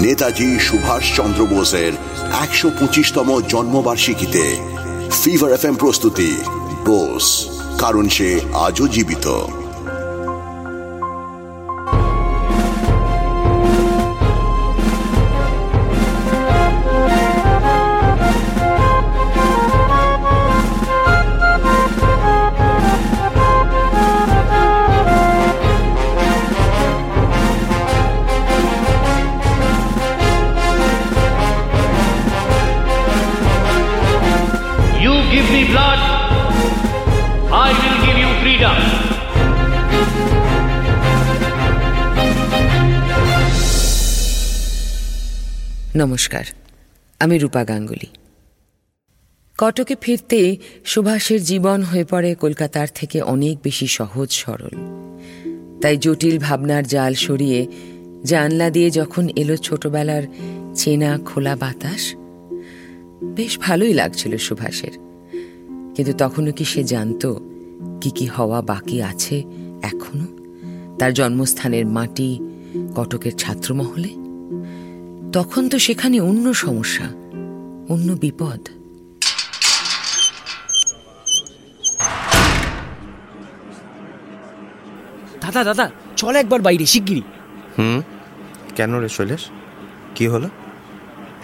নেতাজি সুভাষ চন্দ্র বোসের একশো পঁচিশতম জন্মবার্ষিকীতে ফিভার এফ প্রস্তুতি। বোস, কারণ সে আজও জীবিত। নমস্কার, আমি রূপা গাঙ্গুলি। কটকে ফিরতে সুভাষের জীবন হয়ে পড়ে কলকাতার থেকে অনেক বেশি সহজ সরল। তাই জটিল ভাবনার জাল সরিয়ে জানলা দিয়ে যখন এলো ছোটবেলার চেনা খোলা বাতাস, বেশ ভালোই লাগছিল সুভাষের। কিন্তু তখনও কি সে জানতো কি কি হওয়া বাকি আছে এখনও? তার জন্মস্থানের মাটি কটকের ছাত্রমহলে? তখন তো সেখানে অন্য সমস্যা অন্য বিপদ। দাদা দাদা চল একবার বাইরে শিগগিরই। হুম? কেন রে শৈলেশ? কি হলো?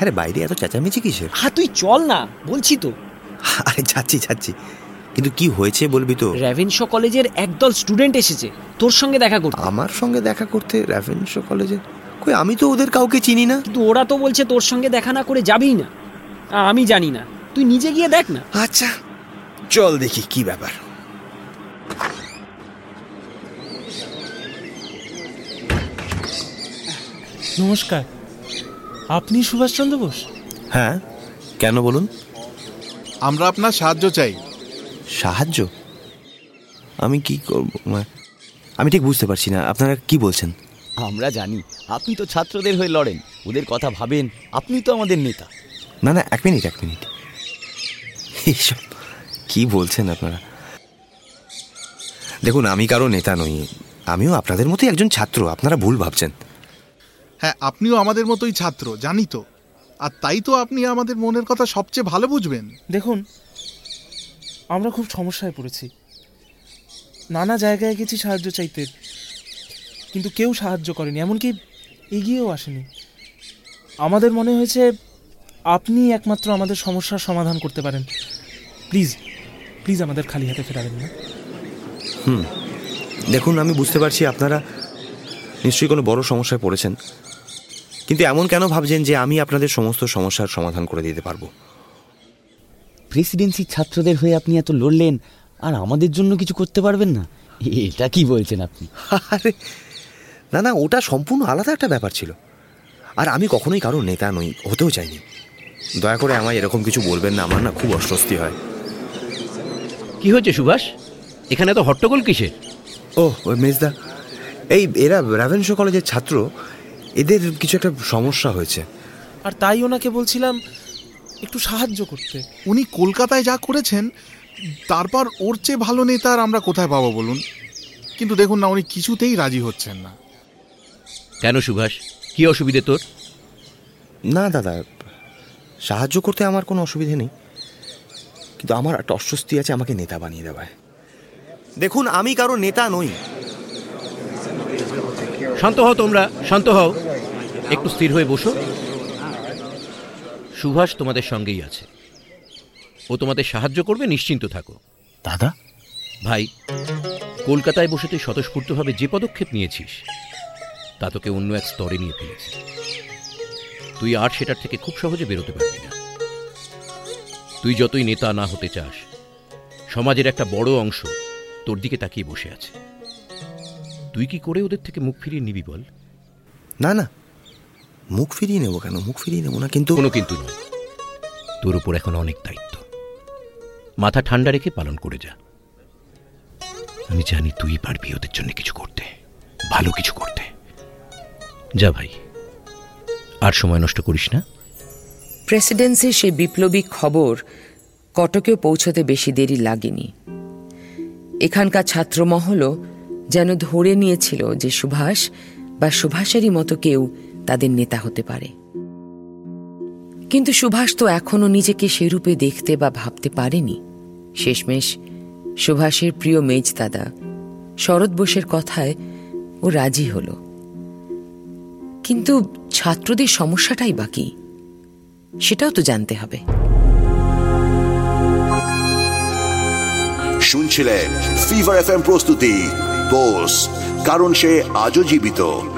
আরে বাইরে এত চেঁচামেচি কিসের? হ্যাঁ তুই চল না বলছি তো। আরে যাচ্ছি যাচ্ছি। কিন্তু কি হয়েছে বলবি তো? র্যাভেনশ কলেজের একদল স্টুডেন্ট এসেছে তোর সঙ্গে দেখা করতে। আমার সঙ্গে দেখা করতে র্যাভেন্স কলেজে? কই আমি তো ওদের কাউকে চিনি না। কিন্তু ওরা তো বলছে তোর সঙ্গে দেখা না করে যাবেই না। আ, আমি জানি না। তুই নিজে গিয়ে দেখ না। আচ্ছা চল দেখি কি ব্যাপার। নমস্কার। আপনি সুভাষচন্দ্র বোস? হ্যাঁ কেন বলুন? আমরা আপনার সাহায্য চাই। সাহায্য? আমি কি করব? আমি ঠিক বুঝতে পারছি না আপনারা কি বলছেন? আমরা জানি আপনি তো ছাত্রদের হয়ে লড়েন। ওদের কথা ভাবেন আপনি তো আমাদের নেতা। না না এক মিনিট এক মিনিট। এইসব কি বলছেন আপনারা? দেখুন আমি কারও নেতা নই আমিও আপনাদের মতোই একজন ছাত্র আপনারা ভুল ভাবছেন। হ্যাঁ আপনিও আমাদের মতোই ছাত্র জানি তো। আর তাই তো আপনি আমাদের মনের কথা সবচেয়ে ভালো বুঝবেন। দেখুন আমরা খুব সমস্যায় পড়েছি। নানা জায়গায় গেছি সাহায্য চাইতে কিন্তু কেউ সাহায্য করেনি এমনকি এগিয়েও আসেনি। আমাদের মনে হয়েছে আপনি একমাত্র আমাদের সমস্যার সমাধান করতে পারেন। প্লিজ প্লিজ আমাদের খালি হাতে ফেরাবেন না। হুম দেখুন আমি বুঝতে পারছি আপনারা নিশ্চয়ই কোনো বড় সমস্যায় পড়েছেন। কিন্তু এমন কেন ভাবছেন যে আমি আপনাদের সমস্ত সমস্যার সমাধান করে দিতে পারব? প্রেসিডেন্সির ছাত্রদের হয়ে আপনি এত লড়লেন আর আমাদের জন্য কিছু করতে পারবেন না? এটা কি বলছেন আপনি? আরে না না ওটা সম্পূর্ণ আলাদা একটা ব্যাপার ছিল। আর আমি কখনোই কারও নেতা নই হতেও চাইনি। দয়া করে আমায় এরকম কিছু বলবেন না আমার না খুব অস্বস্তি হয়। কি হয়েছে সুভাষ? এখানে তো হট্টগোল কিসের? ও ওই মেজদা এই এরা রাভেন্স কলেজের ছাত্র এদের কিছু একটা সমস্যা হয়েছে। আর তাই ওনাকে বলছিলাম একটু সাহায্য করতে। উনি কলকাতায় যা করেছেন তারপর ওর চেয়ে ভালো নেতা আর আমরা কোথায় পাবো বলুন? কিন্তু দেখুন না উনি কিছুতেই রাজি হচ্ছেন না। কেন সুভাষ? কি অসুবিধে তোর? না দাদা সাহায্য করতে আমার কোনো অসুবিধে নেই। কিন্তু আমার একটা অস্বস্তি আছে আমাকে নেতা বানিয়ে দেওয়ায়। দেখুন আমি কারও নেতা নই। শান্ত হও তোমরা শান্ত হও। একটু স্থির হয়ে বসো। সুভাষ তোমাদের সঙ্গেই আছে। ও তোমাদের সাহায্য করবে নিশ্চিন্ত থাকো। দাদা? ভাই কলকাতায় বসে তুই স্বতঃস্ফূর্তভাবে যে পদক্ষেপ নিয়েছিস তা তোকে অন্য এক স্তরে নিয়ে ফেলেছে। তুই আর সেটার থেকে খুব সহজে বেরোতে পারবি না। তুই যতই নেতা না হতে চাস সমাজের একটা বড় অংশ তোর দিকে তাকিয়ে বসে আছে। তুই কি করে ওদের থেকে মুখ ফিরিয়ে নিবি বল? না না। মুখ ফিরিয়ে নেব কেন? মুখ ফিরিয়ে নেব না কিন্তু কোনো কিন্তু নয়। তোর উপর এখন অনেক দায়িত্ব। মাথা ঠান্ডা রেখে পালন করে যা। আমি জানি তুই পারবি ওদের জন্য কিছু করতে ভালো কিছু করতে। যা ভাই। আর সময় নষ্ট করিস না। প্রেসিডেন্সির সেই বিপ্লবী খবর কটকেও পৌঁছতে বেশি দেরি লাগেনি। এখানকার ছাত্রমহলও যেন ধরে নিয়েছিল যে সুভাষ বা সুভাষেরই মতো কেউ তাদের নেতা হতে পারে। কিন্তু সুভাষ তো এখনও নিজেকে সেরূপে দেখতে বা ভাবতে পারেনি। শেষমেশ সুভাষের প্রিয় মেজ দাদা শরৎ বোসের কথায় ও রাজি হল। কিন্তু ছাত্রদের সমস্যাটাই বাকি সেটাও তো জানতে হবে। শুনছিলেন ফিভার এফ প্রস্তুতি। বোস কারণ সে আজও জীবিত।